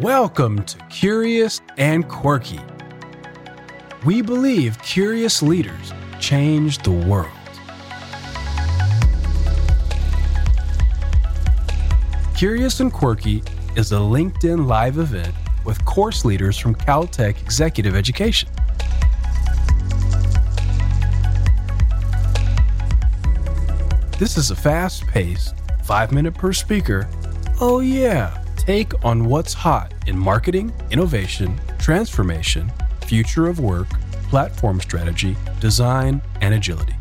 Welcome to Curious and Quirky. We believe curious leaders change the world. Curious and Quirky is a LinkedIn live event with course leaders from Caltech Executive Education. This is a fast paced, five minute per speaker, oh yeah, take on what's hot in marketing, innovation, transformation, future of work, platform strategy, design, and agility.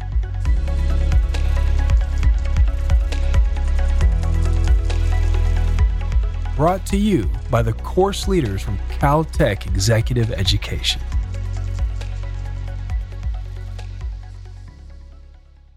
Brought to you by the course leaders from Caltech Executive Education.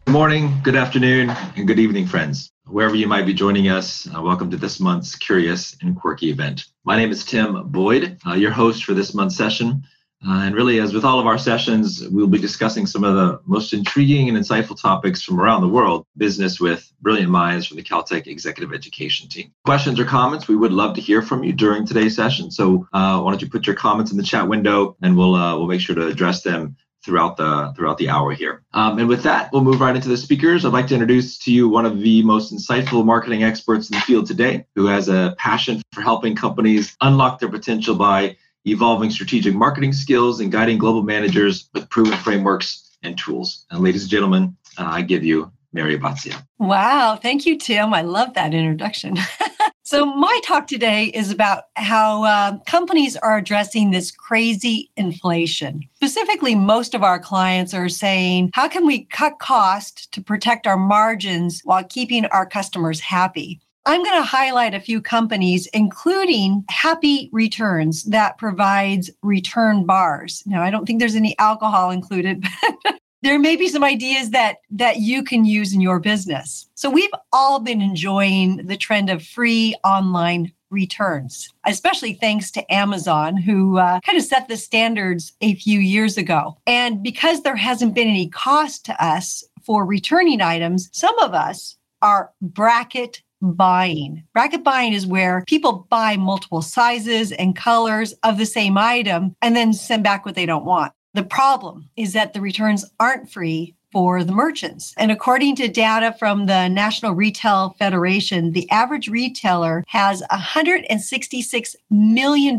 Good morning, good afternoon, and good evening, friends. Wherever you might be joining us, uh, welcome to this month's Curious and Quirky event. My name is Tim Boyd, uh, your host for this month's session. Uh, and really, as with all of our sessions, we'll be discussing some of the most intriguing and insightful topics from around the world, business with brilliant minds from the Caltech Executive Education team. Questions or comments, we would love to hear from you during today's session. So uh, why don't you put your comments in the chat window and we'll, uh, we'll make sure to address them throughout the throughout the hour here. Um, and with that, we'll move right into the speakers. I'd like to introduce to you one of the most insightful marketing experts in the field today, who has a passion for helping companies unlock their potential by evolving strategic marketing skills and guiding global managers with proven frameworks and tools. And ladies and gentlemen, uh, I give you Mary Abbazia. Wow. Thank you, Tim. I love that introduction. so, my talk today is about how uh, companies are addressing this crazy inflation. Specifically, most of our clients are saying, how can we cut cost to protect our margins while keeping our customers happy? I'm going to highlight a few companies, including Happy Returns, that provides return bars. Now, I don't think there's any alcohol included, there may be some ideas that that you can use in your business. So we've all been enjoying the trend of free online returns, especially thanks to Amazon, who uh, kind of set the standards a few years ago. And because there hasn't been any cost to us for returning items, some of us are bracket buying. Bracket buying is where people buy multiple sizes and colors of the same item and then send back what they don't want. The problem is that the returns aren't free for the merchants. And according to data from the National Retail Federation, the average retailer has $166 million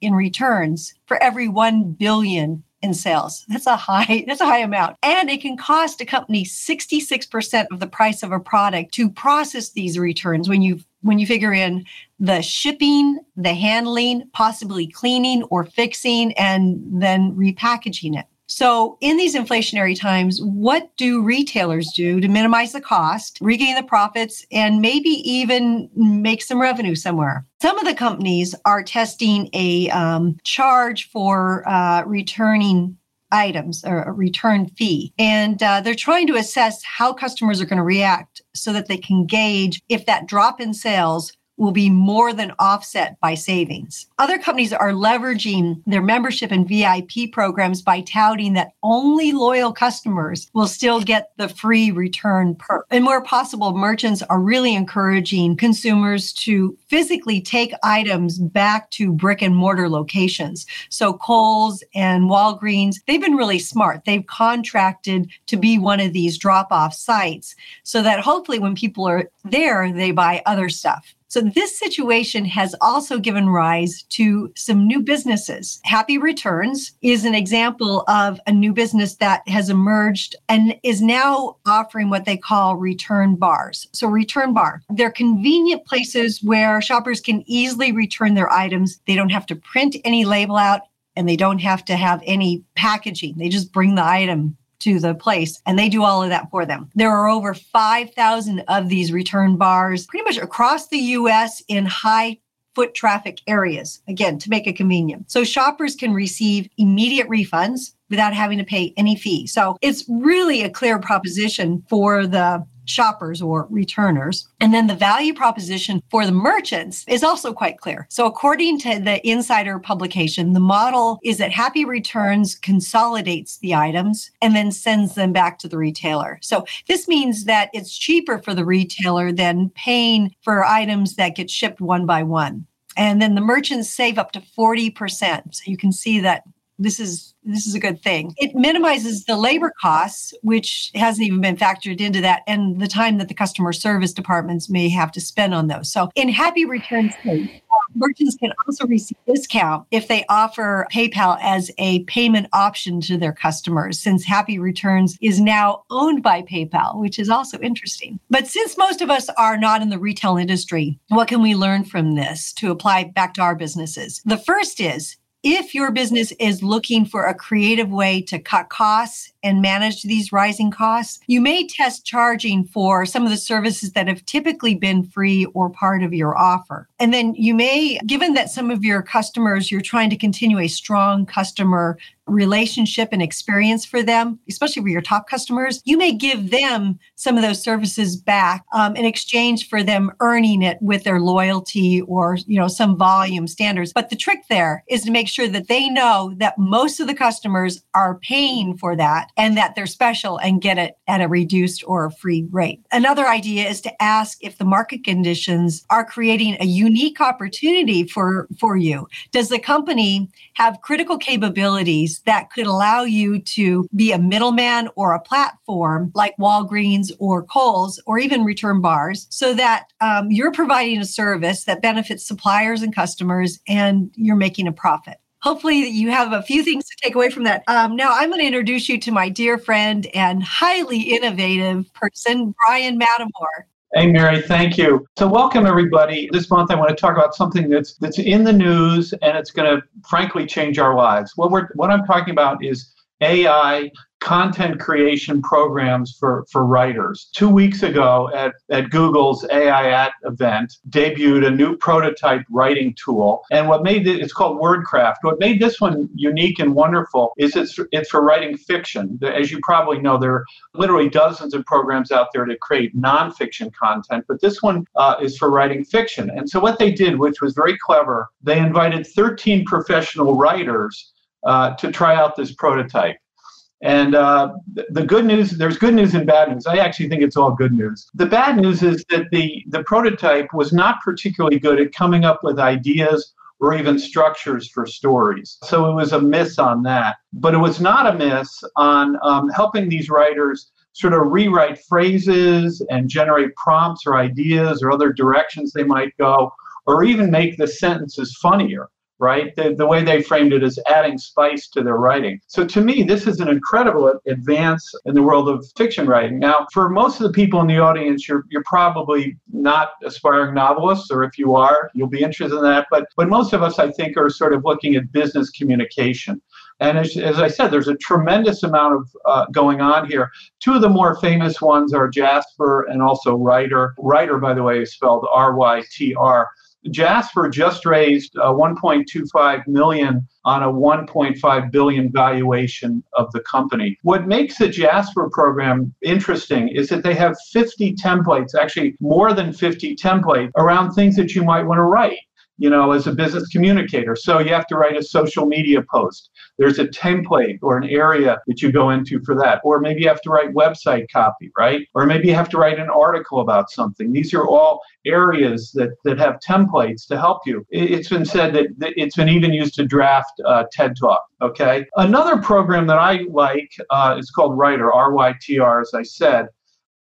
in returns for every 1 billion in sales. That's a high, that's a high amount. And it can cost a company 66% of the price of a product to process these returns when you when you figure in the shipping, the handling, possibly cleaning or fixing and then repackaging it. So, in these inflationary times, what do retailers do to minimize the cost, regain the profits, and maybe even make some revenue somewhere? Some of the companies are testing a um, charge for uh, returning items or a return fee. And uh, they're trying to assess how customers are going to react so that they can gauge if that drop in sales will be more than offset by savings. Other companies are leveraging their membership and VIP programs by touting that only loyal customers will still get the free return per. And where possible, merchants are really encouraging consumers to physically take items back to brick and mortar locations. So Kohl's and Walgreens, they've been really smart. They've contracted to be one of these drop off sites so that hopefully when people are there, they buy other stuff. So, this situation has also given rise to some new businesses. Happy Returns is an example of a new business that has emerged and is now offering what they call return bars. So, return bar, they're convenient places where shoppers can easily return their items. They don't have to print any label out and they don't have to have any packaging. They just bring the item to the place and they do all of that for them. There are over 5,000 of these return bars pretty much across the US in high foot traffic areas, again, to make it convenient. So shoppers can receive immediate refunds without having to pay any fee. So it's really a clear proposition for the shoppers or returners. And then the value proposition for the merchants is also quite clear. So, according to the insider publication, the model is that Happy Returns consolidates the items and then sends them back to the retailer. So, this means that it's cheaper for the retailer than paying for items that get shipped one by one. And then the merchants save up to 40%. So you can see that this is this is a good thing. It minimizes the labor costs, which hasn't even been factored into that, and the time that the customer service departments may have to spend on those. So, in Happy Returns case, uh, merchants can also receive discount if they offer PayPal as a payment option to their customers, since Happy Returns is now owned by PayPal, which is also interesting. But since most of us are not in the retail industry, what can we learn from this to apply back to our businesses? The first is if your business is looking for a creative way to cut costs and manage these rising costs, you may test charging for some of the services that have typically been free or part of your offer. And then you may, given that some of your customers, you're trying to continue a strong customer relationship and experience for them, especially for your top customers, you may give them some of those services back um, in exchange for them earning it with their loyalty or you know some volume standards. But the trick there is to make sure that they know that most of the customers are paying for that and that they're special and get it at a reduced or free rate. Another idea is to ask if the market conditions are creating a unique opportunity for for you. Does the company have critical capabilities that could allow you to be a middleman or a platform like Walgreens or Kohl's or even Return Bars so that um, you're providing a service that benefits suppliers and customers and you're making a profit hopefully you have a few things to take away from that. Um, now I'm going to introduce you to my dear friend and highly innovative person, Brian Mattimore. Hey Mary, thank you. So welcome everybody. This month I want to talk about something that's that's in the news and it's going to frankly change our lives. What we're what I'm talking about is AI content creation programs for, for writers. Two weeks ago at, at Google's AI at event, debuted a new prototype writing tool. And what made it, it's called WordCraft. What made this one unique and wonderful is it's, it's for writing fiction. As you probably know, there are literally dozens of programs out there to create nonfiction content, but this one uh, is for writing fiction. And so what they did, which was very clever, they invited 13 professional writers uh, to try out this prototype. And uh, the good news, there's good news and bad news. I actually think it's all good news. The bad news is that the, the prototype was not particularly good at coming up with ideas or even structures for stories. So it was a miss on that. But it was not a miss on um, helping these writers sort of rewrite phrases and generate prompts or ideas or other directions they might go, or even make the sentences funnier right? The, the way they framed it is adding spice to their writing. So to me, this is an incredible advance in the world of fiction writing. Now, for most of the people in the audience, you're, you're probably not aspiring novelists, or if you are, you'll be interested in that. But, but most of us, I think, are sort of looking at business communication. And as, as I said, there's a tremendous amount of uh, going on here. Two of the more famous ones are Jasper and also Rytr. Rytr, by the way, is spelled R Y T R. Jasper just raised uh, 1.25 million on a 1.5 billion valuation of the company. What makes the Jasper program interesting is that they have 50 templates, actually more than 50 templates around things that you might want to write you know, as a business communicator. So you have to write a social media post. There's a template or an area that you go into for that. Or maybe you have to write website copy, right? Or maybe you have to write an article about something. These are all areas that, that have templates to help you. It's been said that it's been even used to draft uh, TED Talk. Okay. Another program that I like uh, is called Rytr, R Y T R, as I said.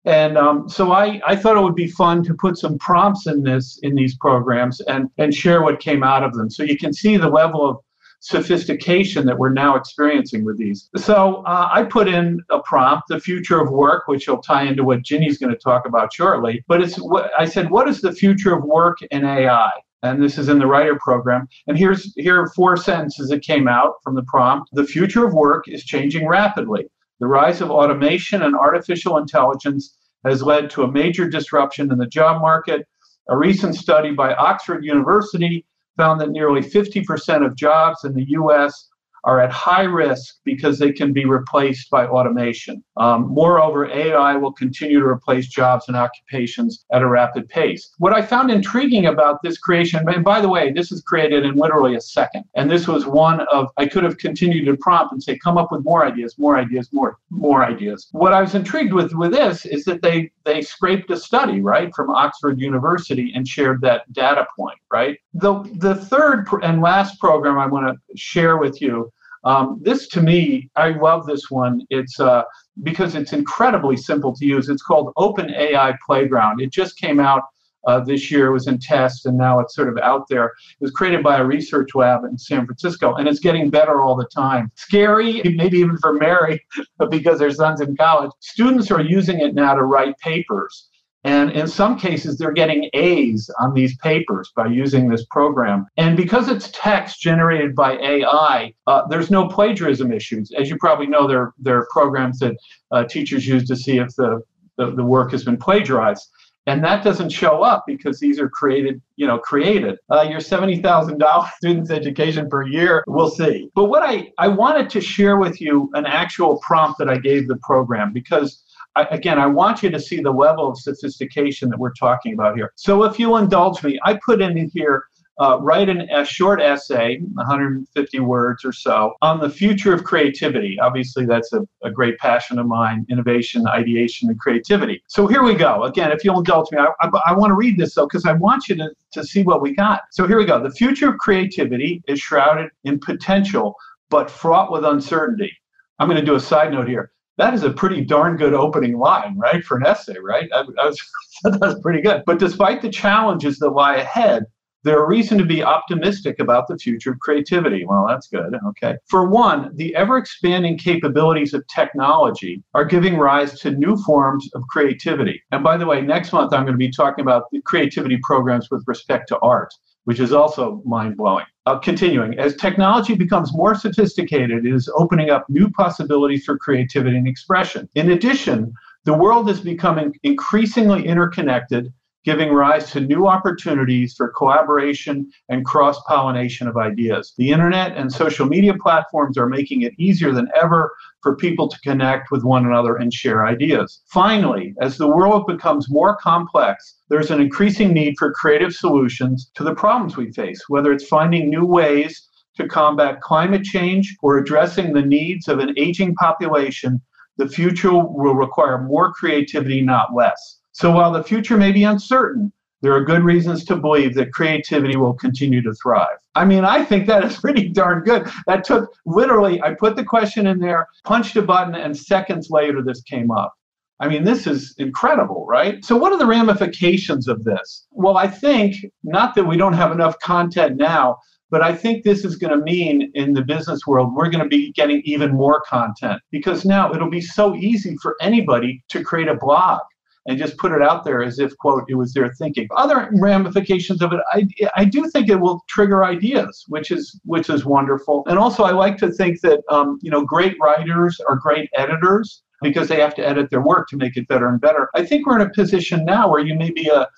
And um, so I, I thought it would be fun to put some prompts in this in these programs and, and share what came out of them. So you can see the level of sophistication that we're now experiencing with these. So uh, I put in a prompt, the future of work, which will tie into what Ginny's going to talk about shortly. But it's I said, what is the future of work in AI? And this is in the Rytr program. And here's here are four sentences that came out from the prompt. The future of work is changing rapidly. The rise of automation and artificial intelligence has led to a major disruption in the job market. A recent study by Oxford University found that nearly 50% of jobs in the US are at high risk because they can be replaced by automation. Um, moreover, AI will continue to replace jobs and occupations at a rapid pace. What I found intriguing about this creation, and by the way, this is created in literally a second, and this was one of I could have continued to prompt and say, come up with more ideas, more ideas, more more ideas. What I was intrigued with with this is that they they scraped a study right from Oxford University and shared that data point. Right. The the third and last program I want to share with you um, this to me, I love this one. It's uh, because it's incredibly simple to use. It's called Open AI Playground. It just came out uh, this year. It was in test, and now it's sort of out there. It was created by a research lab in San Francisco, and it's getting better all the time. Scary, maybe even for Mary, because their son's in college. Students are using it now to write papers. And in some cases, they're getting A's on these papers by using this program. And because it's text generated by AI, uh, there's no plagiarism issues. As you probably know, there, there are programs that uh, teachers use to see if the, the, the work has been plagiarized and that doesn't show up because these are created you know created uh, your $70000 student's education per year we'll see but what i i wanted to share with you an actual prompt that i gave the program because I, again, I want you to see the level of sophistication that we're talking about here. So, if you'll indulge me, I put in here uh, write an, a short essay, 150 words or so, on the future of creativity. Obviously, that's a, a great passion of mine innovation, ideation, and creativity. So here we go. Again, if you'll indulge me, I, I, I want to read this though, because I want you to, to see what we got. So here we go. The future of creativity is shrouded in potential, but fraught with uncertainty. I'm going to do a side note here that is a pretty darn good opening line, right, for an essay, right? I, I was, that was pretty good. But despite the challenges that lie ahead, there are reason to be optimistic about the future of creativity. Well, that's good. Okay. For one, the ever expanding capabilities of technology are giving rise to new forms of creativity. And by the way, next month I'm going to be talking about the creativity programs with respect to art, which is also mind blowing. Uh, continuing, as technology becomes more sophisticated, it is opening up new possibilities for creativity and expression. In addition, the world is becoming increasingly interconnected giving rise to new opportunities for collaboration and cross pollination of ideas. The internet and social media platforms are making it easier than ever for people to connect with one another and share ideas. Finally, as the world becomes more complex, there's an increasing need for creative solutions to the problems we face, whether it's finding new ways to combat climate change or addressing the needs of an aging population. The future will require more creativity, not less. So while the future may be uncertain, there are good reasons to believe that creativity will continue to thrive. I mean, I think that is pretty darn good. That took literally, I put the question in there, punched a button, and seconds later this came up. I mean, this is incredible, right? So, what are the ramifications of this? Well, I think not that we don't have enough content now, but I think this is going to mean in the business world, we're going to be getting even more content because now it'll be so easy for anybody to create a blog and just put it out there as if quote it was their thinking other ramifications of it i, I do think it will trigger ideas which is which is wonderful and also i like to think that um, you know great writers are great editors because they have to edit their work to make it better and better i think we're in a position now where you may be a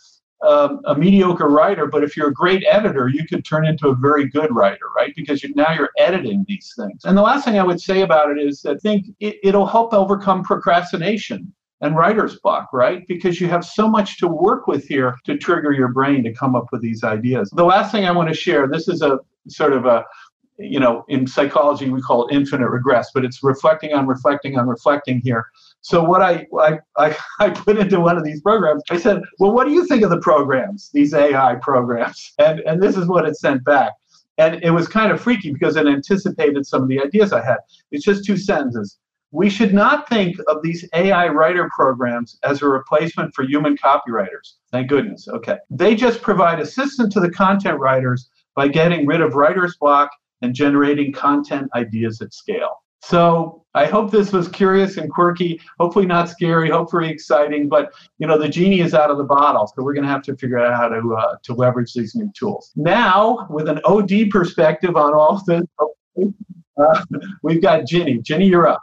um, a mediocre writer, but if you're a great editor, you could turn into a very good writer, right? Because you, now you're editing these things. And the last thing I would say about it is that I think it, it'll help overcome procrastination and writer's block, right? Because you have so much to work with here to trigger your brain to come up with these ideas. The last thing I want to share this is a sort of a you know, in psychology we call it infinite regress, but it's reflecting on reflecting on reflecting here. So what I, I, I, put into one of these programs, I said, well, what do you think of the programs, these AI programs? And, and this is what it sent back. And it was kind of freaky because it anticipated some of the ideas I had. It's just two sentences. We should not think of these AI writer programs as a replacement for human copywriters. Thank goodness. Okay. They just provide assistance to the content writers by getting rid of writer's block and generating content ideas at scale. So I hope this was curious and quirky, hopefully not scary, hopefully exciting, but you know the genie is out of the bottle, so we're going to have to figure out how to uh, to leverage these new tools. Now, with an OD perspective on all this, uh, we've got Ginny. Ginny, you're up.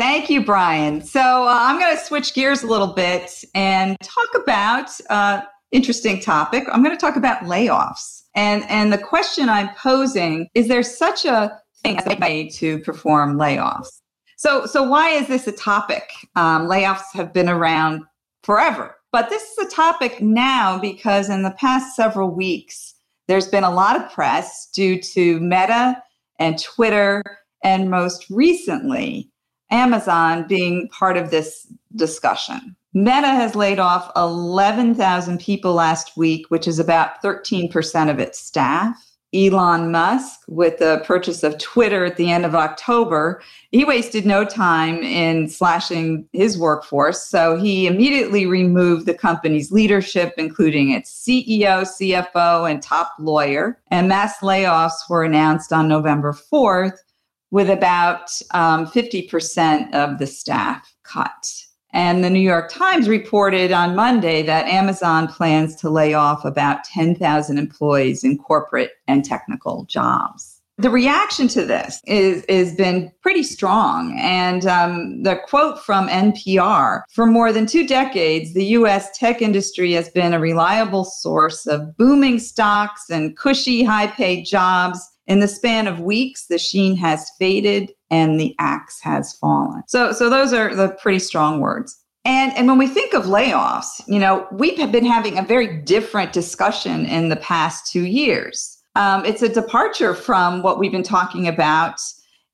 Thank you, Brian. So uh, I'm going to switch gears a little bit and talk about uh, interesting topic. I'm going to talk about layoffs. And and the question I'm posing is there such a thing as a way to perform layoffs. So, so why is this a topic? Um, layoffs have been around forever, but this is a topic now because in the past several weeks, there's been a lot of press due to Meta and Twitter, and most recently, Amazon being part of this discussion. Meta has laid off 11,000 people last week, which is about 13% of its staff. Elon Musk, with the purchase of Twitter at the end of October, he wasted no time in slashing his workforce. So he immediately removed the company's leadership, including its CEO, CFO, and top lawyer. And mass layoffs were announced on November 4th, with about um, 50% of the staff cut. And the New York Times reported on Monday that Amazon plans to lay off about 10,000 employees in corporate and technical jobs. The reaction to this is has been pretty strong. And um, the quote from NPR For more than two decades, the US tech industry has been a reliable source of booming stocks and cushy, high paid jobs. In the span of weeks, the sheen has faded and the axe has fallen. So, so those are the pretty strong words. And, and when we think of layoffs, you know, we've been having a very different discussion in the past two years. Um, it's a departure from what we've been talking about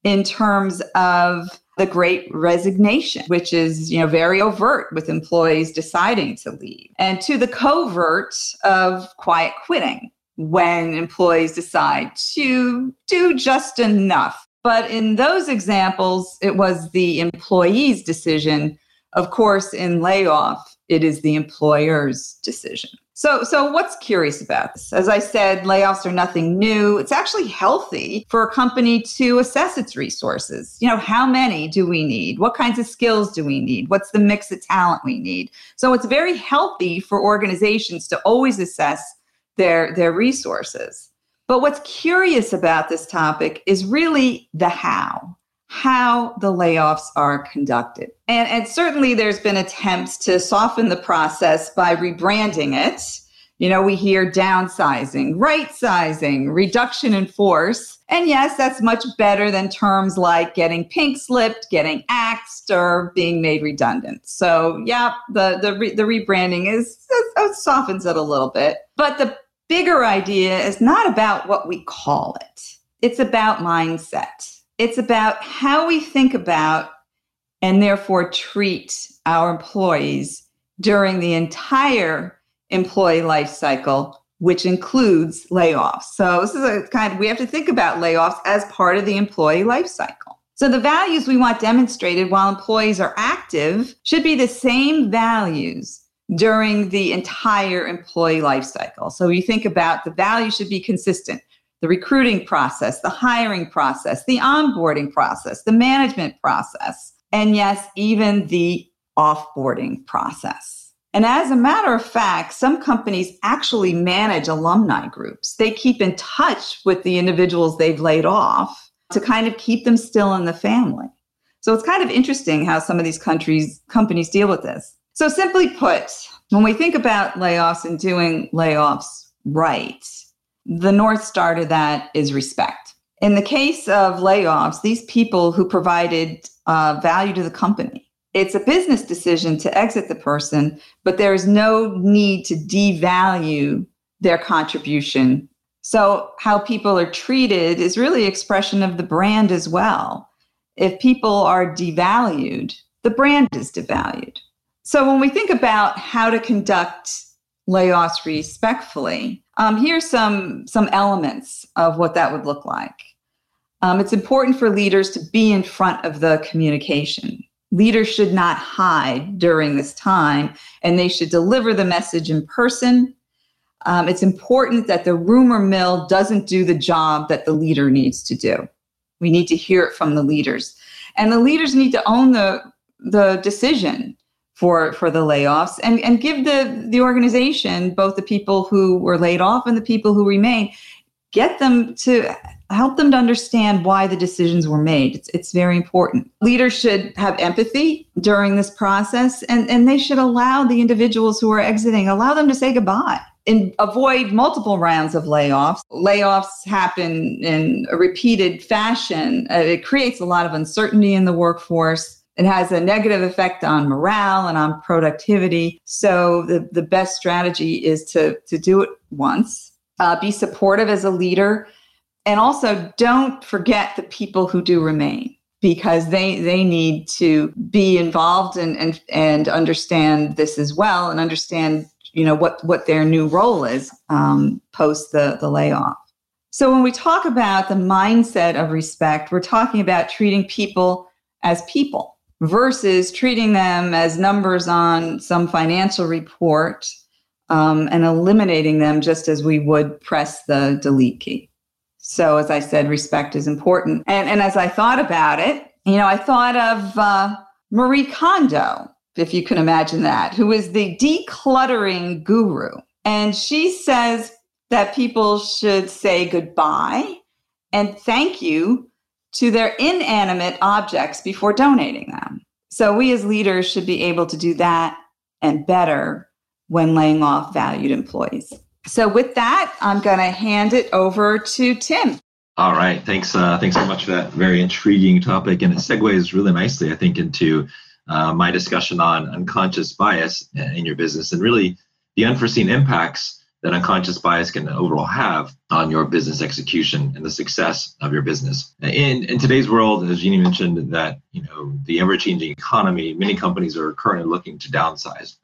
in terms of the great resignation, which is, you know, very overt with employees deciding to leave, and to the covert of quiet quitting when employees decide to do just enough but in those examples, it was the employee's decision. Of course, in layoff, it is the employer's decision. So, so what's curious about this? As I said, layoffs are nothing new. It's actually healthy for a company to assess its resources. You know, how many do we need? What kinds of skills do we need? What's the mix of talent we need? So it's very healthy for organizations to always assess their, their resources. But what's curious about this topic is really the how, how the layoffs are conducted. And, and certainly there's been attempts to soften the process by rebranding it. You know, we hear downsizing, right sizing, reduction in force. And yes, that's much better than terms like getting pink slipped, getting axed, or being made redundant. So, yeah, the the, re- the rebranding is it softens it a little bit. But the bigger idea is not about what we call it, it's about mindset. It's about how we think about and therefore treat our employees during the entire employee life cycle, which includes layoffs. So this is a kind of we have to think about layoffs as part of the employee life cycle. So the values we want demonstrated while employees are active should be the same values during the entire employee life cycle. So you think about the value should be consistent. The recruiting process, the hiring process, the onboarding process, the management process, and yes, even the offboarding process. And as a matter of fact, some companies actually manage alumni groups. They keep in touch with the individuals they've laid off to kind of keep them still in the family. So it's kind of interesting how some of these countries companies deal with this. So, simply put, when we think about layoffs and doing layoffs right, the North Star to that is respect. In the case of layoffs, these people who provided uh, value to the company, it's a business decision to exit the person, but there is no need to devalue their contribution. So, how people are treated is really expression of the brand as well. If people are devalued, the brand is devalued. So when we think about how to conduct layoffs respectfully, um, here's some some elements of what that would look like. Um, it's important for leaders to be in front of the communication. Leaders should not hide during this time, and they should deliver the message in person. Um, it's important that the rumor mill doesn't do the job that the leader needs to do. We need to hear it from the leaders, and the leaders need to own the the decision for for the layoffs and and give the the organization both the people who were laid off and the people who remain get them to help them to understand why the decisions were made. It's, it's very important. Leaders should have empathy during this process and, and they should allow the individuals who are exiting, allow them to say goodbye and avoid multiple rounds of layoffs. Layoffs happen in a repeated fashion. Uh, it creates a lot of uncertainty in the workforce. It has a negative effect on morale and on productivity. So the, the best strategy is to, to do it once. Uh, be supportive as a leader. And also don't forget the people who do remain because they they need to be involved and and, and understand this as well and understand you know what what their new role is um, post the the layoff. So when we talk about the mindset of respect, we're talking about treating people as people versus treating them as numbers on some financial report um, and eliminating them just as we would press the delete key. So as I said, respect is important. And and as I thought about it, you know, I thought of uh, Marie Kondo if you can imagine that, who is the decluttering guru. And she says that people should say goodbye and thank you to their inanimate objects before donating them. So we as leaders should be able to do that and better when laying off valued employees. So with that, I'm going to hand it over to Tim. All right, thanks. Uh, thanks so much for that very intriguing topic, and it segues really nicely, I think, into uh, my discussion on unconscious bias in your business and really the unforeseen impacts that unconscious bias can overall have on your business execution and the success of your business. In, in today's world, as Jeannie mentioned, that you know the ever-changing economy, many companies are currently looking to downsize.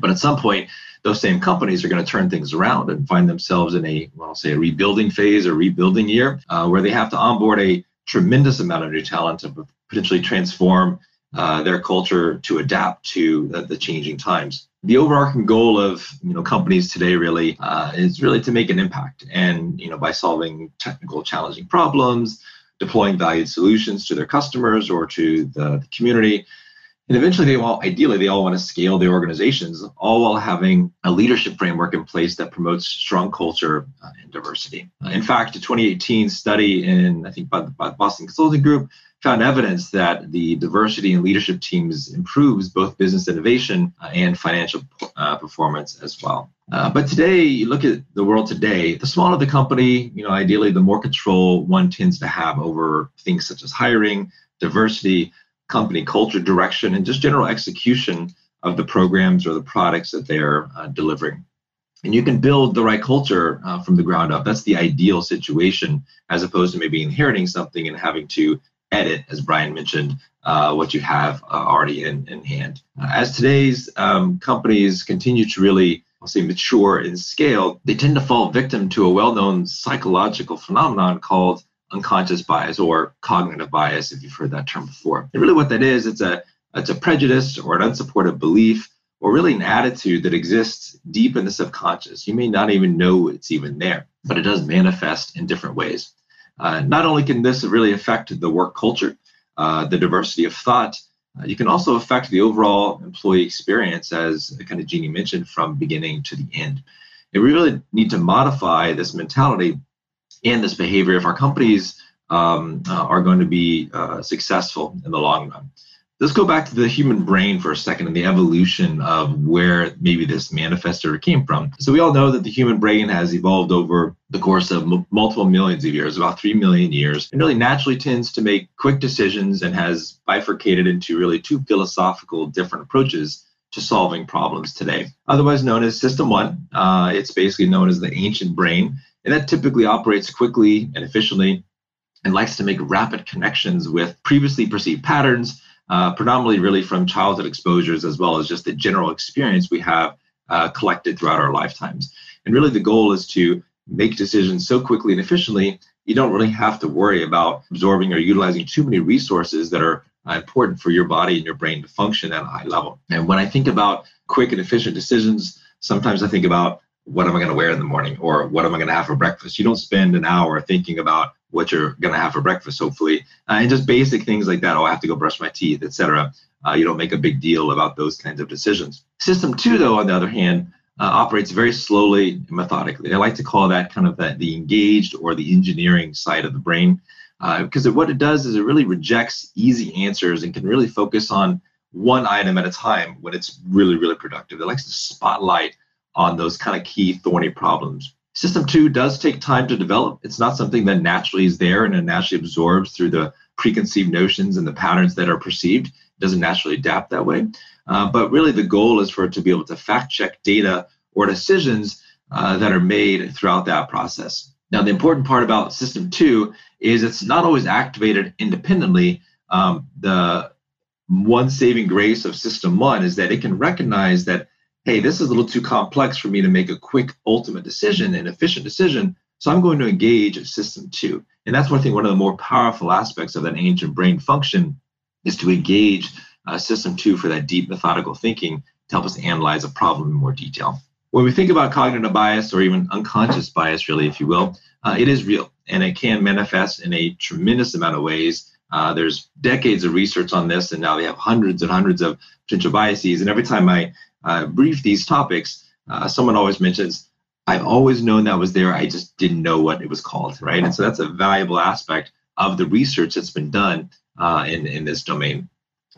But at some point, those same companies are going to turn things around and find themselves in a, well, I'll say a rebuilding phase or rebuilding year, uh, where they have to onboard a tremendous amount of new talent to potentially transform uh, their culture to adapt to the, the, changing times. The overarching goal of you know companies today really uh, is really to make an impact, and you know by solving technical challenging problems, deploying valued solutions to their customers or to the, the community, and eventually they all ideally they all want to scale their organizations, all while having a leadership framework in place that promotes strong culture uh, and diversity. Uh, in fact, a 2018 study in I think by, by the Boston Consulting Group found evidence that the diversity in leadership teams improves both business innovation uh, and financial uh, performance as well. Uh, but today, you look at the world today, the smaller the company, you know, ideally the more control one tends to have over things such as hiring, diversity, company culture, direction, and just general execution of the programs or the products that they're uh, delivering. And you can build the right culture uh, from the ground up. That's the ideal situation, as opposed to maybe inheriting something and having to edit, as Brian mentioned, uh, what you have uh, already in, in hand. As today's um, companies continue to really, I'll say, mature and scale, they tend to fall victim to a well known psychological phenomenon called unconscious bias or cognitive bias, if you've heard that term before. And really, what that is, it's a it's a prejudice or an unsupported belief or really an attitude that exists deep in the subconscious. You may not even know it's even there, but it does manifest in different ways. Uh, not only can this really affect the work culture, uh, the diversity of thought, uh, you can also affect the overall employee experience, as kind of Jeannie mentioned, from beginning to the end. And we really need to modify this mentality and this behavior if our companies um, uh, are going to be uh, successful in the long run let's go back to the human brain for a second and the evolution of where maybe this manifested or came from. So we all know that the human brain has evolved over the course of m- multiple millions of years, about 3 million years, and really naturally tends to make quick decisions and has bifurcated into really two philosophical different approaches to solving problems today. Otherwise known as System 1, uh, it's basically known as the ancient brain, and that typically operates quickly and efficiently and likes to make rapid connections with previously perceived patterns uh, predominantly really from childhood exposures as well as just the general experience we have uh, collected throughout our lifetimes. And really, the goal is to make decisions so quickly and efficiently, you don't really have to worry about absorbing or utilizing too many resources that are uh, important for your body and your brain to function at a high level. And when I think about quick and efficient decisions, sometimes I think about what am I going to wear in the morning or what am I going to have for breakfast? You don't spend an hour thinking about what you're going to have for breakfast, hopefully, uh, and just basic things like that. Oh, I have to go brush my teeth, etc. Uh, you don't make a big deal about those kinds of decisions. System two, though, on the other hand, uh, operates very slowly and methodically. I like to call that kind of the, engaged or the engineering side of the brain because uh, what it does is it really rejects easy answers and can really focus on one item at a time when it's really, really productive. It likes to spotlight on those kind of key thorny problems. System two does take time to develop. It's not something that naturally is there and it naturally absorbs through the preconceived notions and the patterns that are perceived. It doesn't naturally adapt that way. Uh, but really, the goal is for it to be able to fact check data or decisions uh, that are made throughout that process. Now, the important part about System 2 is it's not always activated independently. Um, the one saving grace of System 1 is that it can recognize that, hey, this is a little too complex for me to make a quick, ultimate decision, an efficient decision. So I'm going to engage System 2. And that's one thing, one of the more powerful aspects of that ancient brain function is to engage uh, System 2 for that deep methodical thinking to help us analyze a problem in more detail when we think about cognitive bias or even unconscious bias, really, if you will, uh, it is real and it can manifest in a tremendous amount of ways. Uh, there's decades of research on this, and now they have hundreds and hundreds of potential biases. And every time I uh, brief these topics, uh, someone always mentions, I've always known that was there. I just didn't know what it was called, right? And so that's a valuable aspect of the research that's been done uh, in, in this domain.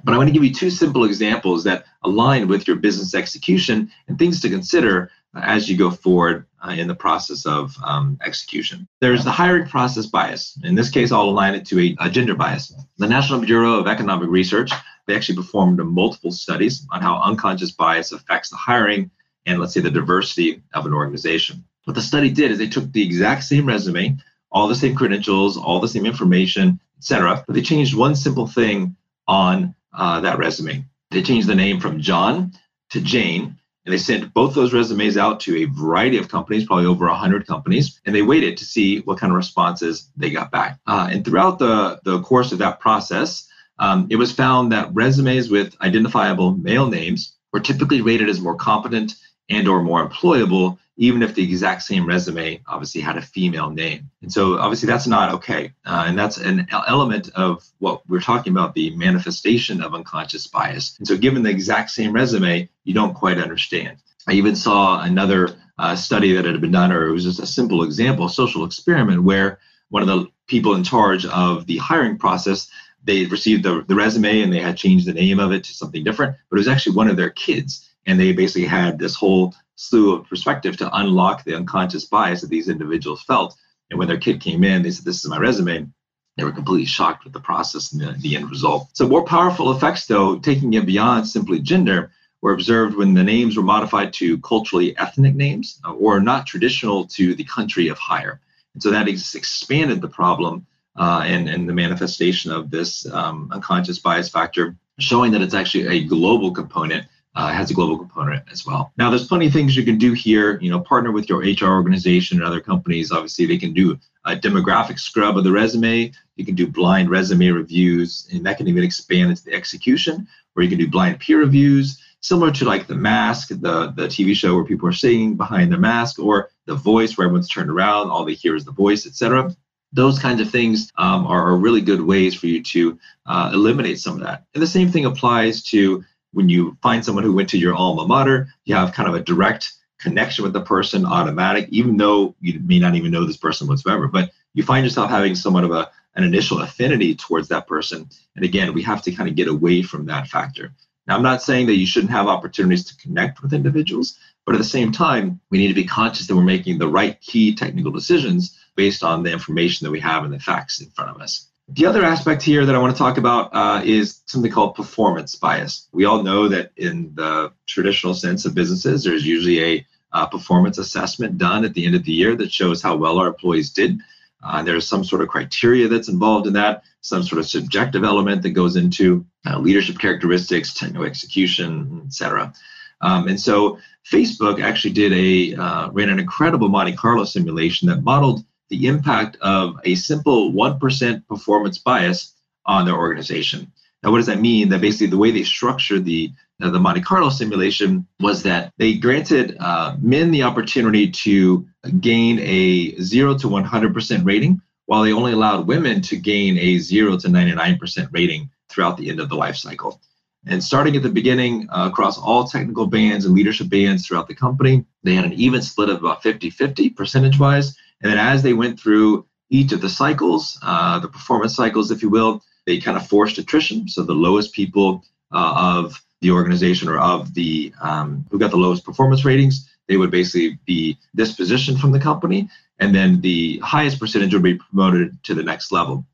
But I want to give you two simple examples that align with your business execution and things to consider as you go forward uh, in the process of um, execution. There's the hiring process bias. In this case, I'll align it to a, a, gender bias. The National Bureau of Economic Research, they actually performed multiple studies on how unconscious bias affects the hiring and let's say the diversity of an organization. What the study did is they took the exact same resume, all the same credentials, all the same information, etc., but they changed one simple thing on uh, that resume. They changed the name from John to Jane, and they sent both those resumes out to a variety of companies, probably over 100 companies, and they waited to see what kind of responses they got back. Uh, and throughout the, the course of that process, um, it was found that resumes with identifiable male names were typically rated as more competent and or more employable even if the exact same resume obviously had a female name. And so obviously that's not okay. Uh, and that's an element of what we're talking about the manifestation of unconscious bias. And so given the exact same resume, you don't quite understand. I even saw another uh, study that had been done, or it was just a simple example, social experiment where one of the people in charge of the hiring process they received the, the resume and they had changed the name of it to something different, but it was actually one of their kids. And they basically had this whole slew of perspective to unlock the unconscious bias that these individuals felt. And when their kid came in, they said, This is my resume. They were completely shocked with the process and the, the end result. So, more powerful effects, though, taking it beyond simply gender, were observed when the names were modified to culturally ethnic names uh, or not traditional to the country of hire. And so that ex- expanded the problem uh, and, and the manifestation of this um, unconscious bias factor, showing that it's actually a global component uh, has a global component as well. Now, there's plenty of things you can do here. You know, partner with your HR organization and other companies. Obviously, they can do a demographic scrub of the resume. You can do blind resume reviews, and that can even expand into the execution. Or you can do blind peer reviews, similar to like the mask, the the TV show where people are singing behind their mask, or the voice where everyone's turned around, all they hear is the voice, etc those kinds of things um, are, are, really good ways for you to uh, eliminate some of that. And the same thing applies to when you find someone who went to your alma mater, you have kind of a direct connection with the person, automatic, even though you may not even know this person whatsoever. But you find yourself having somewhat of a an initial affinity towards that person. And again, we have to kind of get away from that factor. Now, I'm not saying that you shouldn't have opportunities to connect with individuals, but at the same time, we need to be conscious that we're making the right key technical decisions based on the information that we have and the facts in front of us. The other aspect here that I want to talk about uh, is something called performance bias. We all know that in the traditional sense of businesses, there's usually a uh, performance assessment done at the end of the year that shows how well our employees did. Uh, there's some sort of criteria that's involved in that, some sort of subjective element that goes into uh, leadership characteristics, technical execution, etc. Um, and so Facebook actually did a uh, ran an incredible Monte Carlo simulation that modeled the impact of a simple 1% performance bias on their organization. Now, what does that mean? That basically the way they structured the the Monte Carlo simulation was that they granted uh, men the opportunity to gain a 0 to 100% rating, while they only allowed women to gain a 0 to 99% rating throughout the end of the life cycle. And starting at the beginning, uh, across all technical bands and leadership bands throughout the company, they had an even split of about 50 50 percentage wise. And then as they went through each of the cycles, uh, the performance cycles, if you will, they kind of forced attrition. So the lowest people uh, of the organization or of the um, who got the lowest performance ratings, they would basically be dispositioned from the company. And then the highest percentage would be promoted to the next level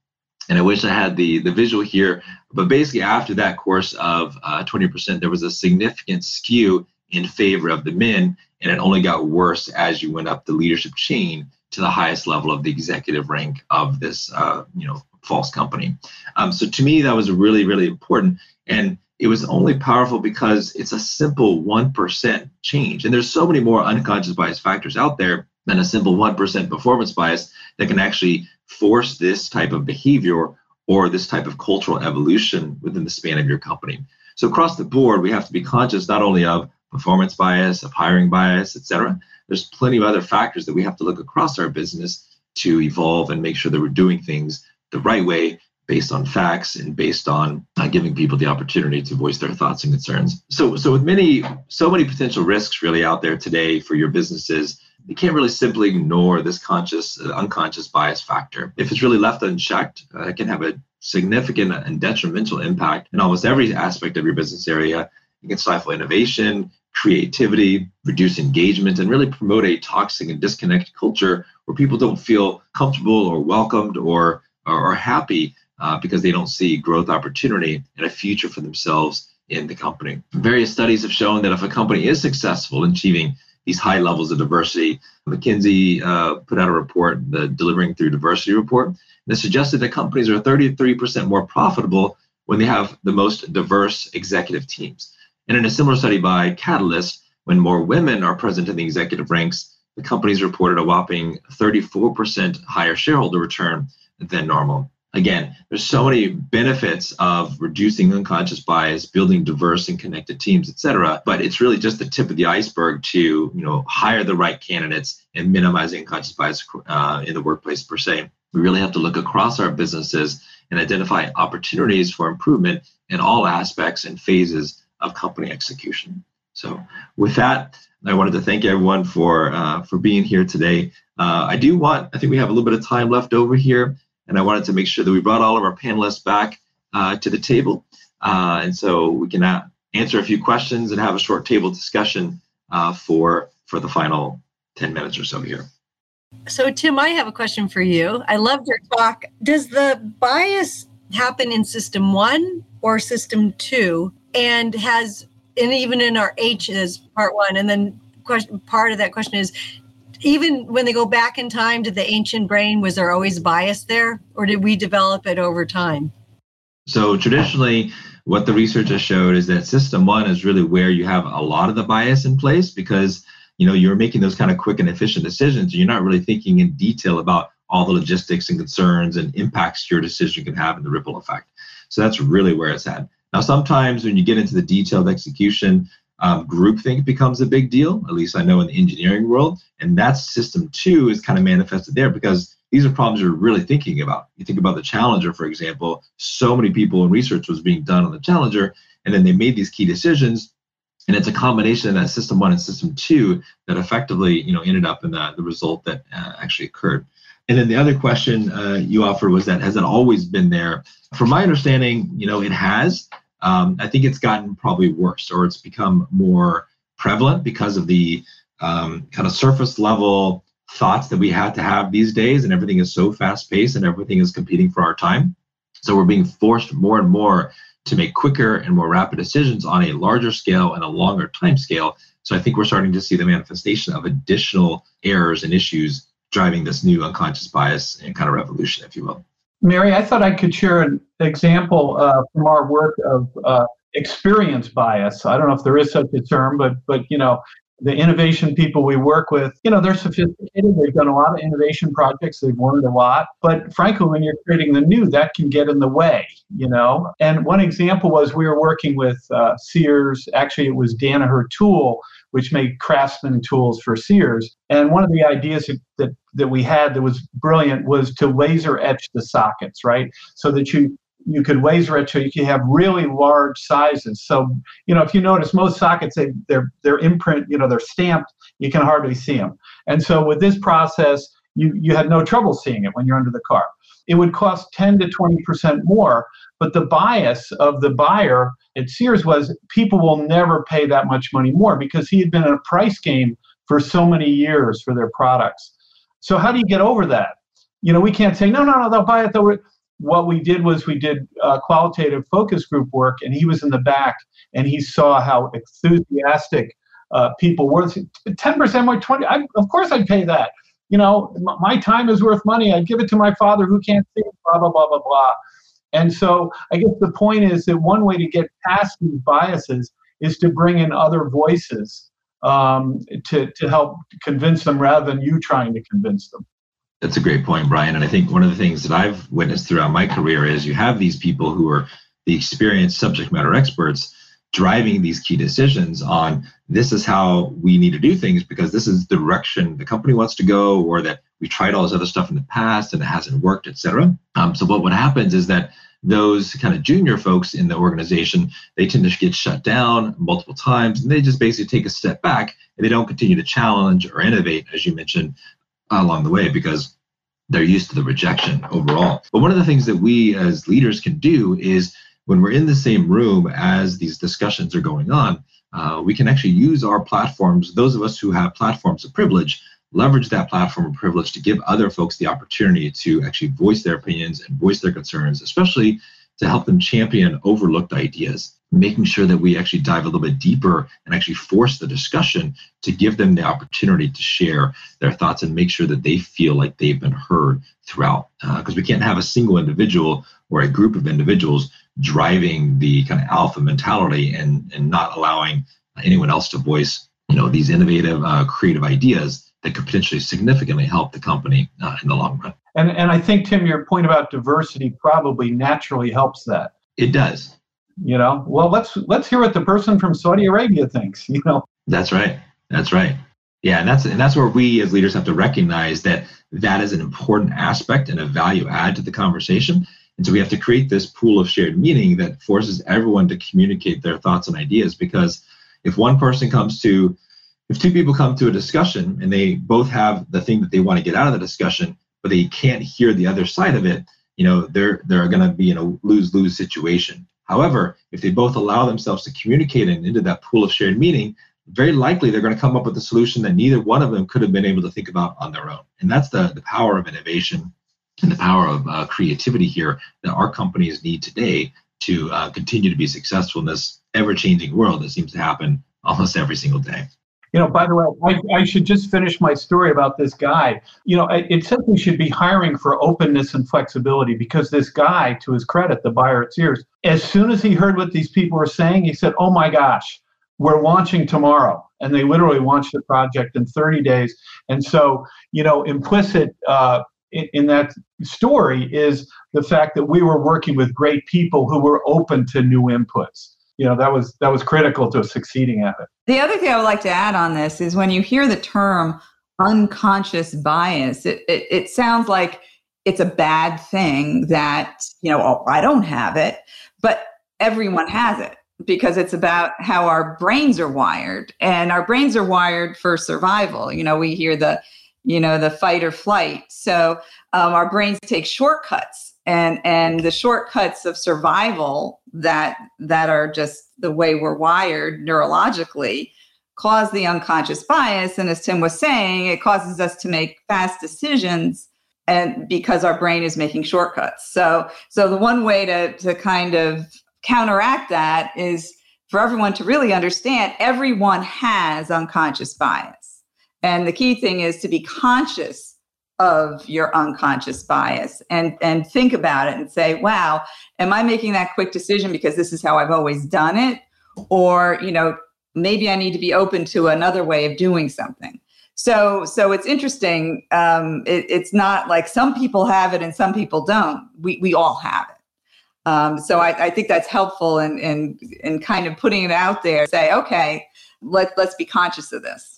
and I wish I had the the visual here. But basically, after that course of uh, 20%, there was a significant skew in favor of the men, and it only got worse as you went up the leadership chain to the highest level of the executive rank of this, uh, you know, false company. Um, so to me, that was really, really important, and it was only powerful because it's a simple one percent change, and there's so many more unconscious bias factors out there than a simple one percent performance bias that can actually force this type of behavior or this type of cultural evolution within the span of your company. So across the board, we have to be conscious not only of performance bias, of hiring bias, et cetera. There's plenty of other factors that we have to look across our business to evolve and make sure that we're doing things the right way based on facts and based on uh, giving people the opportunity to voice their thoughts and concerns. So, so with many, so many potential risks really out there today for your businesses, you can't really simply ignore this conscious, uh, unconscious bias factor. If it's really left unchecked, uh, it can have a significant and detrimental impact in almost every aspect of your business area. It can stifle innovation, creativity, reduce engagement, and really promote a toxic and disconnected culture where people don't feel comfortable or welcomed or, or happy uh, because they don't see growth opportunity and a future for themselves in the company. Various studies have shown that if a company is successful in achieving these high levels of diversity. McKinsey uh, put out a report, the Delivering Through Diversity report, that suggested that companies are 33% more profitable when they have the most diverse executive teams. And in a similar study by Catalyst, when more women are present in the executive ranks, the companies reported a whopping 34% higher shareholder return than normal again, there's so many benefits of reducing unconscious bias, building diverse and connected teams, et cetera. But it's really just the tip of the iceberg to, you know, hire the right candidates and minimizing unconscious bias uh, in the workplace per se. We really have to look across our businesses and identify opportunities for improvement in all aspects and phases of company execution. So, with that, I wanted to thank everyone for uh, for being here today. Uh, I do want, I think we have a little bit of time left over here and I wanted to make sure that we brought all of our panelists back uh, to the table, uh, and so we can uh, answer a few questions and have a short table discussion uh, for for the final ten minutes or so here. So, Tim, I have a question for you. I loved your talk. Does the bias happen in system one or system two? And has, and even in our H is part one. And then question, part of that question is even when they go back in time to the ancient brain, was there always bias there, or did we develop it over time? So traditionally, what the research has showed is that system one is really where you have a lot of the bias in place because you know you're making those kind of quick and efficient decisions. You're not really thinking in detail about all the logistics and concerns and impacts your decision can have and the ripple effect. So that's really where it's at. Now, sometimes when you get into the detailed execution, um, groupthink becomes a big deal, at least I know in the engineering world. And that system two is kind of manifested there because these are problems you're really thinking about. You think about the Challenger, for example, so many people in research was being done on the Challenger, and then they made these key decisions. And it's a combination of that system one and system two that effectively, you know, ended up in the, the result that uh, actually occurred. And then the other question uh, you offered was that has it always been there? From my understanding, you know, it has. Um, I think it's gotten probably worse or it's become more prevalent because of the um, kind of surface level thoughts that we had to have these days, and everything is so fast paced and everything is competing for our time. So we're being forced more and more to make quicker and more rapid decisions on a larger scale and a longer time scale. So I think we're starting to see the manifestation of additional errors and issues driving this new unconscious bias and kind of revolution, if you will. Mary, I thought I could share an example uh, from our work of uh, experience bias. I don't know if there is such a term, but but you know, the innovation people we work with, you know, they're sophisticated. They've done a lot of innovation projects. They've learned a lot. But frankly, when you're creating the new, that can get in the way, you know. And one example was we were working with uh, Sears. Actually, it was Danaher Tool which made craftsman tools for Sears. And one of the ideas that, that we had that was brilliant was to laser etch the sockets, right? So that you you could laser etch so you can have really large sizes. So, you know, if you notice most sockets, they, they're, they're imprint, you know, they're stamped, you can hardly see them. And so with this process, you, you had no trouble seeing it when you're under the car. It would cost 10 to 20% more, but the bias of the buyer at Sears was people will never pay that much money more because he had been in a price game for so many years for their products. So how do you get over that? You know, we can't say, no, no, no, they'll buy it. They'll what we did was we did uh, qualitative focus group work, and he was in the back, and he saw how enthusiastic uh, people were. Ten percent more, twenty. I, of course, I'd pay that. You know, my time is worth money. I'd give it to my father who can't see. Blah blah blah blah blah. And so, I guess the point is that one way to get past these biases is to bring in other voices um, to to help convince them, rather than you trying to convince them. That's a great point, Brian. And I think one of the things that I've witnessed throughout my career is you have these people who are the experienced subject matter experts driving these key decisions on this is how we need to do things because this is the direction the company wants to go or that we tried all this other stuff in the past and it hasn't worked, etc. Um, so what, what happens is that those kind of junior folks in the organization, they tend to get shut down multiple times and they just basically take a step back and they don't continue to challenge or innovate, as you mentioned, along the way because they're used to the rejection overall. But one of the things that we as leaders can do is when we're in the same room as these discussions are going on, uh, we can actually use our platforms, those of us who have platforms of privilege, leverage that platform of privilege to give other folks the opportunity to actually voice their opinions and voice their concerns, especially to help them champion overlooked ideas making sure that we actually dive a little bit deeper and actually force the discussion to give them the opportunity to share their thoughts and make sure that they feel like they've been heard throughout. Because uh, we can't have a single individual or a group of individuals driving the kind of alpha mentality and, and not allowing anyone else to voice you know these innovative uh, creative ideas that could potentially significantly help the company uh, in the long run. And and i think tim your point about diversity probably naturally helps that. It does. You know? Well let's let's hear what the person from saudi arabia thinks you know? That's right. That's right. Yeah and that's and that's where we as leaders have to recognize that that is an important aspect and a value add to the conversation and so we have to create this pool of shared meaning that forces everyone to communicate their thoughts and ideas because if one person comes to if two people come to a discussion and they both have the thing that they want to get out of the discussion but they can't hear the other side of it you know they're they're going to be in a lose lose situation However, if they both allow themselves to communicate and into that pool of shared meaning, very likely they're going to come up with a solution that neither one of them could have been able to think about on their own. And that's the, the power of innovation and the power of uh, creativity here that our companies need today to uh, continue to be successful in this ever changing world that seems to happen almost every single day. You know, by the way, I, I, should just finish my story about this guy. You know, it, says we should be hiring for openness and flexibility because this guy, to his credit, the buyer at Sears, as soon as he heard what these people were saying, he said, Oh my gosh, we're launching tomorrow. And they literally launched the project in 30 days. And so, you know, implicit uh, in, in that story is the fact that we were working with great people who were open to new inputs. You know that was that was critical to succeeding at it. The other thing i would like to add on this is when you hear the term unconscious bias it, it, it sounds like it's a bad thing that you know oh, i don't have it but everyone has it because it's about how our brains are wired and our brains are wired for survival. You know we hear the you know the fight or flight. So um, our brains take shortcuts and and the shortcuts of survival that that are just the way we're wired neurologically cause the unconscious bias. And as tim was saying it causes us to make fast decisions and because our brain is making shortcuts. So so the one way to to kind of counteract that is for everyone to really understand everyone has unconscious bias and the key thing is to be conscious of your unconscious bias and and think about it and say wow am i making that quick decision because this is how i've always done it? Or you know maybe i need to be open to another way of doing something. So so it's interesting um, it, it's not like some people have it and some people don't. We, we all have it. Um, so I, I think that's helpful in, in in kind of putting it out there say okay let, let's be conscious of this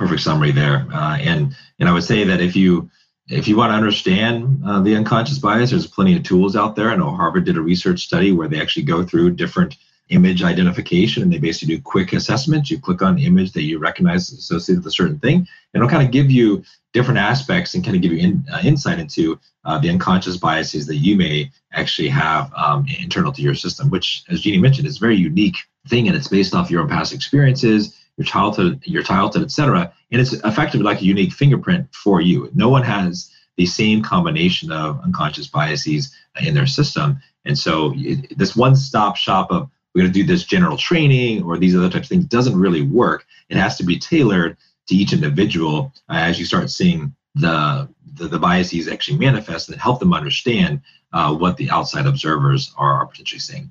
perfect summary there. Uh, and and I would say that if you if you want to understand uh, the unconscious bias, there's plenty of tools out there. I know Harvard did a research study where they actually go through different image identification and they basically do quick assessments. You click on image that you recognize associated with a certain thing, and it'll kind of give you different aspects and kind of give you in, uh, insight into uh, the unconscious biases that you may actually have um, internal to your system, which, as Jeannie mentioned, is a very unique thing and it's based off your own past experiences, your childhood, your childhood, etc. And it's effectively like a unique fingerprint for you. No one has the same combination of unconscious biases in their system. And so it, this one-stop shop of we're going to do this general training or these other types of things doesn't really work. It has to be tailored to each individual uh, as you start seeing the, the, the biases actually manifest and help them understand uh, what the outside observers are, are potentially seeing.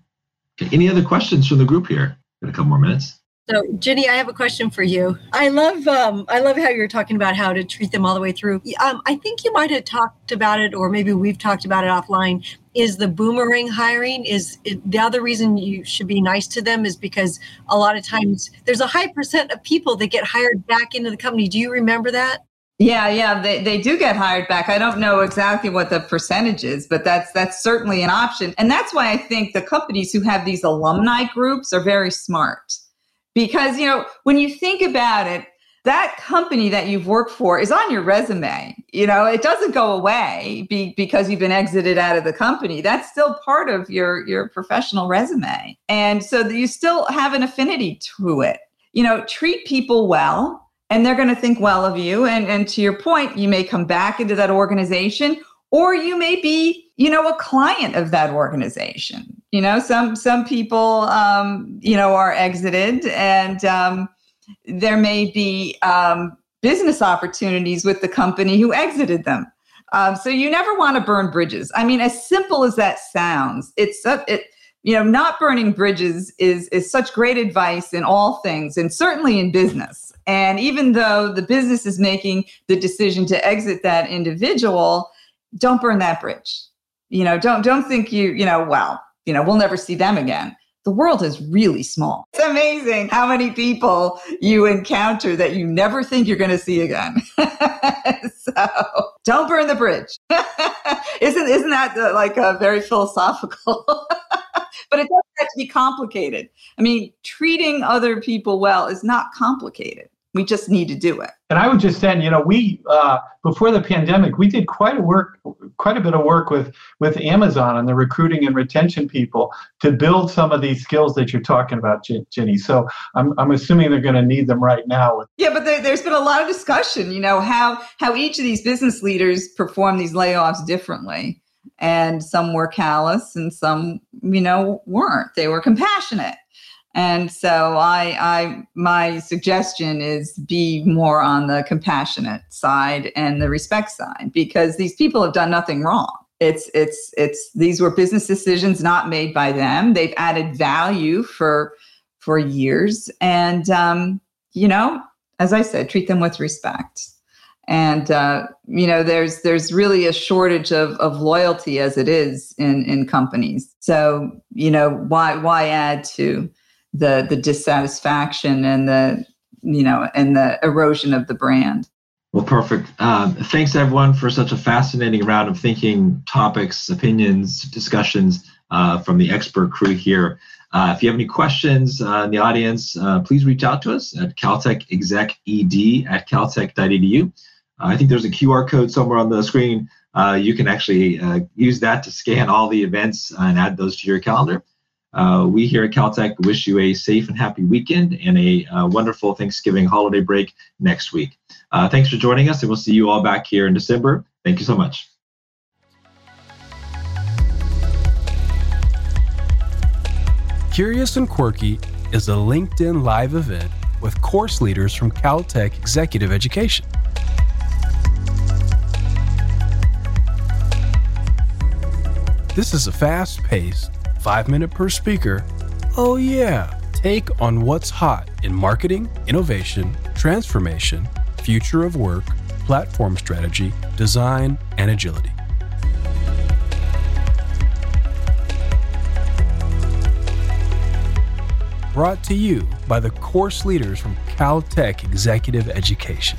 Okay, any other questions from the group here? Got a couple more minutes. So, Jenny, I have a question for you. I love, um, I love how you're talking about how to treat them all the way through. Um, I think you might have talked about it, or maybe we've talked about it offline. Is the boomerang hiring is it, the other reason you should be nice to them is because a lot of times there's a high percent of people that get hired back into the company. Do you remember that? Yeah, yeah, they, they do get hired back. I don't know exactly what the percentage is, but that's that's certainly an option. And that's why I think the companies who have these alumni groups are very smart because, you know, when you think about it, that company that you've worked for is on your resume. You know, it doesn't go away be, because you've been exited out of the company. That's still part of your, your professional resume. And so you still have an affinity to it. You know, treat people well and they're going to think well of you. And, and to your point, you may come back into that organization or you may be you know a client of that organization. You know some some people um, you know are exited and um, there may be um, business opportunities with the company who exited them. Um, so you never want to burn bridges. I mean as simple as that sounds it's it you know not burning bridges is is such great advice in all things and certainly in business. And even though the business is making the decision to exit that individual don't burn that bridge. You know, don't don't think you, you know, well, you know, we'll never see them again. The world is really small. It's amazing how many people you encounter that you never think you're going to see again. so don't burn the bridge. isn't isn't that uh, like a very philosophical? but it doesn't have to be complicated. I mean, treating other people well is not complicated. We just need to do it. And I would just end, you know, we uh, before the pandemic, we did quite a work, quite a bit of work with with Amazon and the recruiting and retention people to build some of these skills that you're talking about, Jenny. So I'm I'm assuming they're going to need them right now. Yeah, but there, there's been a lot of discussion, you know, how how each of these business leaders perform these layoffs differently, and some were callous and some, you know, weren't. They were compassionate and so I, I, my suggestion is be more on the compassionate side and the respect side because these people have done nothing wrong. It's, it's, it's, these were business decisions not made by them. They've added value for, for years. And, um, you know, as I said, treat them with respect. And, uh, you know, there's, there's really a shortage of, of loyalty as it is in, in companies. So, you know, why, why add to, the the dissatisfaction and the you know and the erosion of the brand. Well, perfect. Uh, thanks everyone for such a fascinating round of thinking, topics, opinions, discussions uh, from the expert crew here. Uh, if you have any questions uh, in the audience, uh, please reach out to us at caltechexeced at caltech.edu. I think there's a QR code somewhere on the screen. you can actually use that to scan all the events and add those to your calendar. Uh, we here at Caltech wish you a safe and happy weekend and a uh, wonderful Thanksgiving holiday break next week. Uh, thanks for joining us, and we'll see you all back here in December. Thank you so much. Curious and Quirky is a LinkedIn live event with course leaders from Caltech Executive Education. This is a fast paced, five minute per speaker. Oh, yeah. Take on what's hot in marketing, innovation, transformation, future of work, platform strategy, design, and agility. Brought to you by the course leaders from Caltech Executive Education.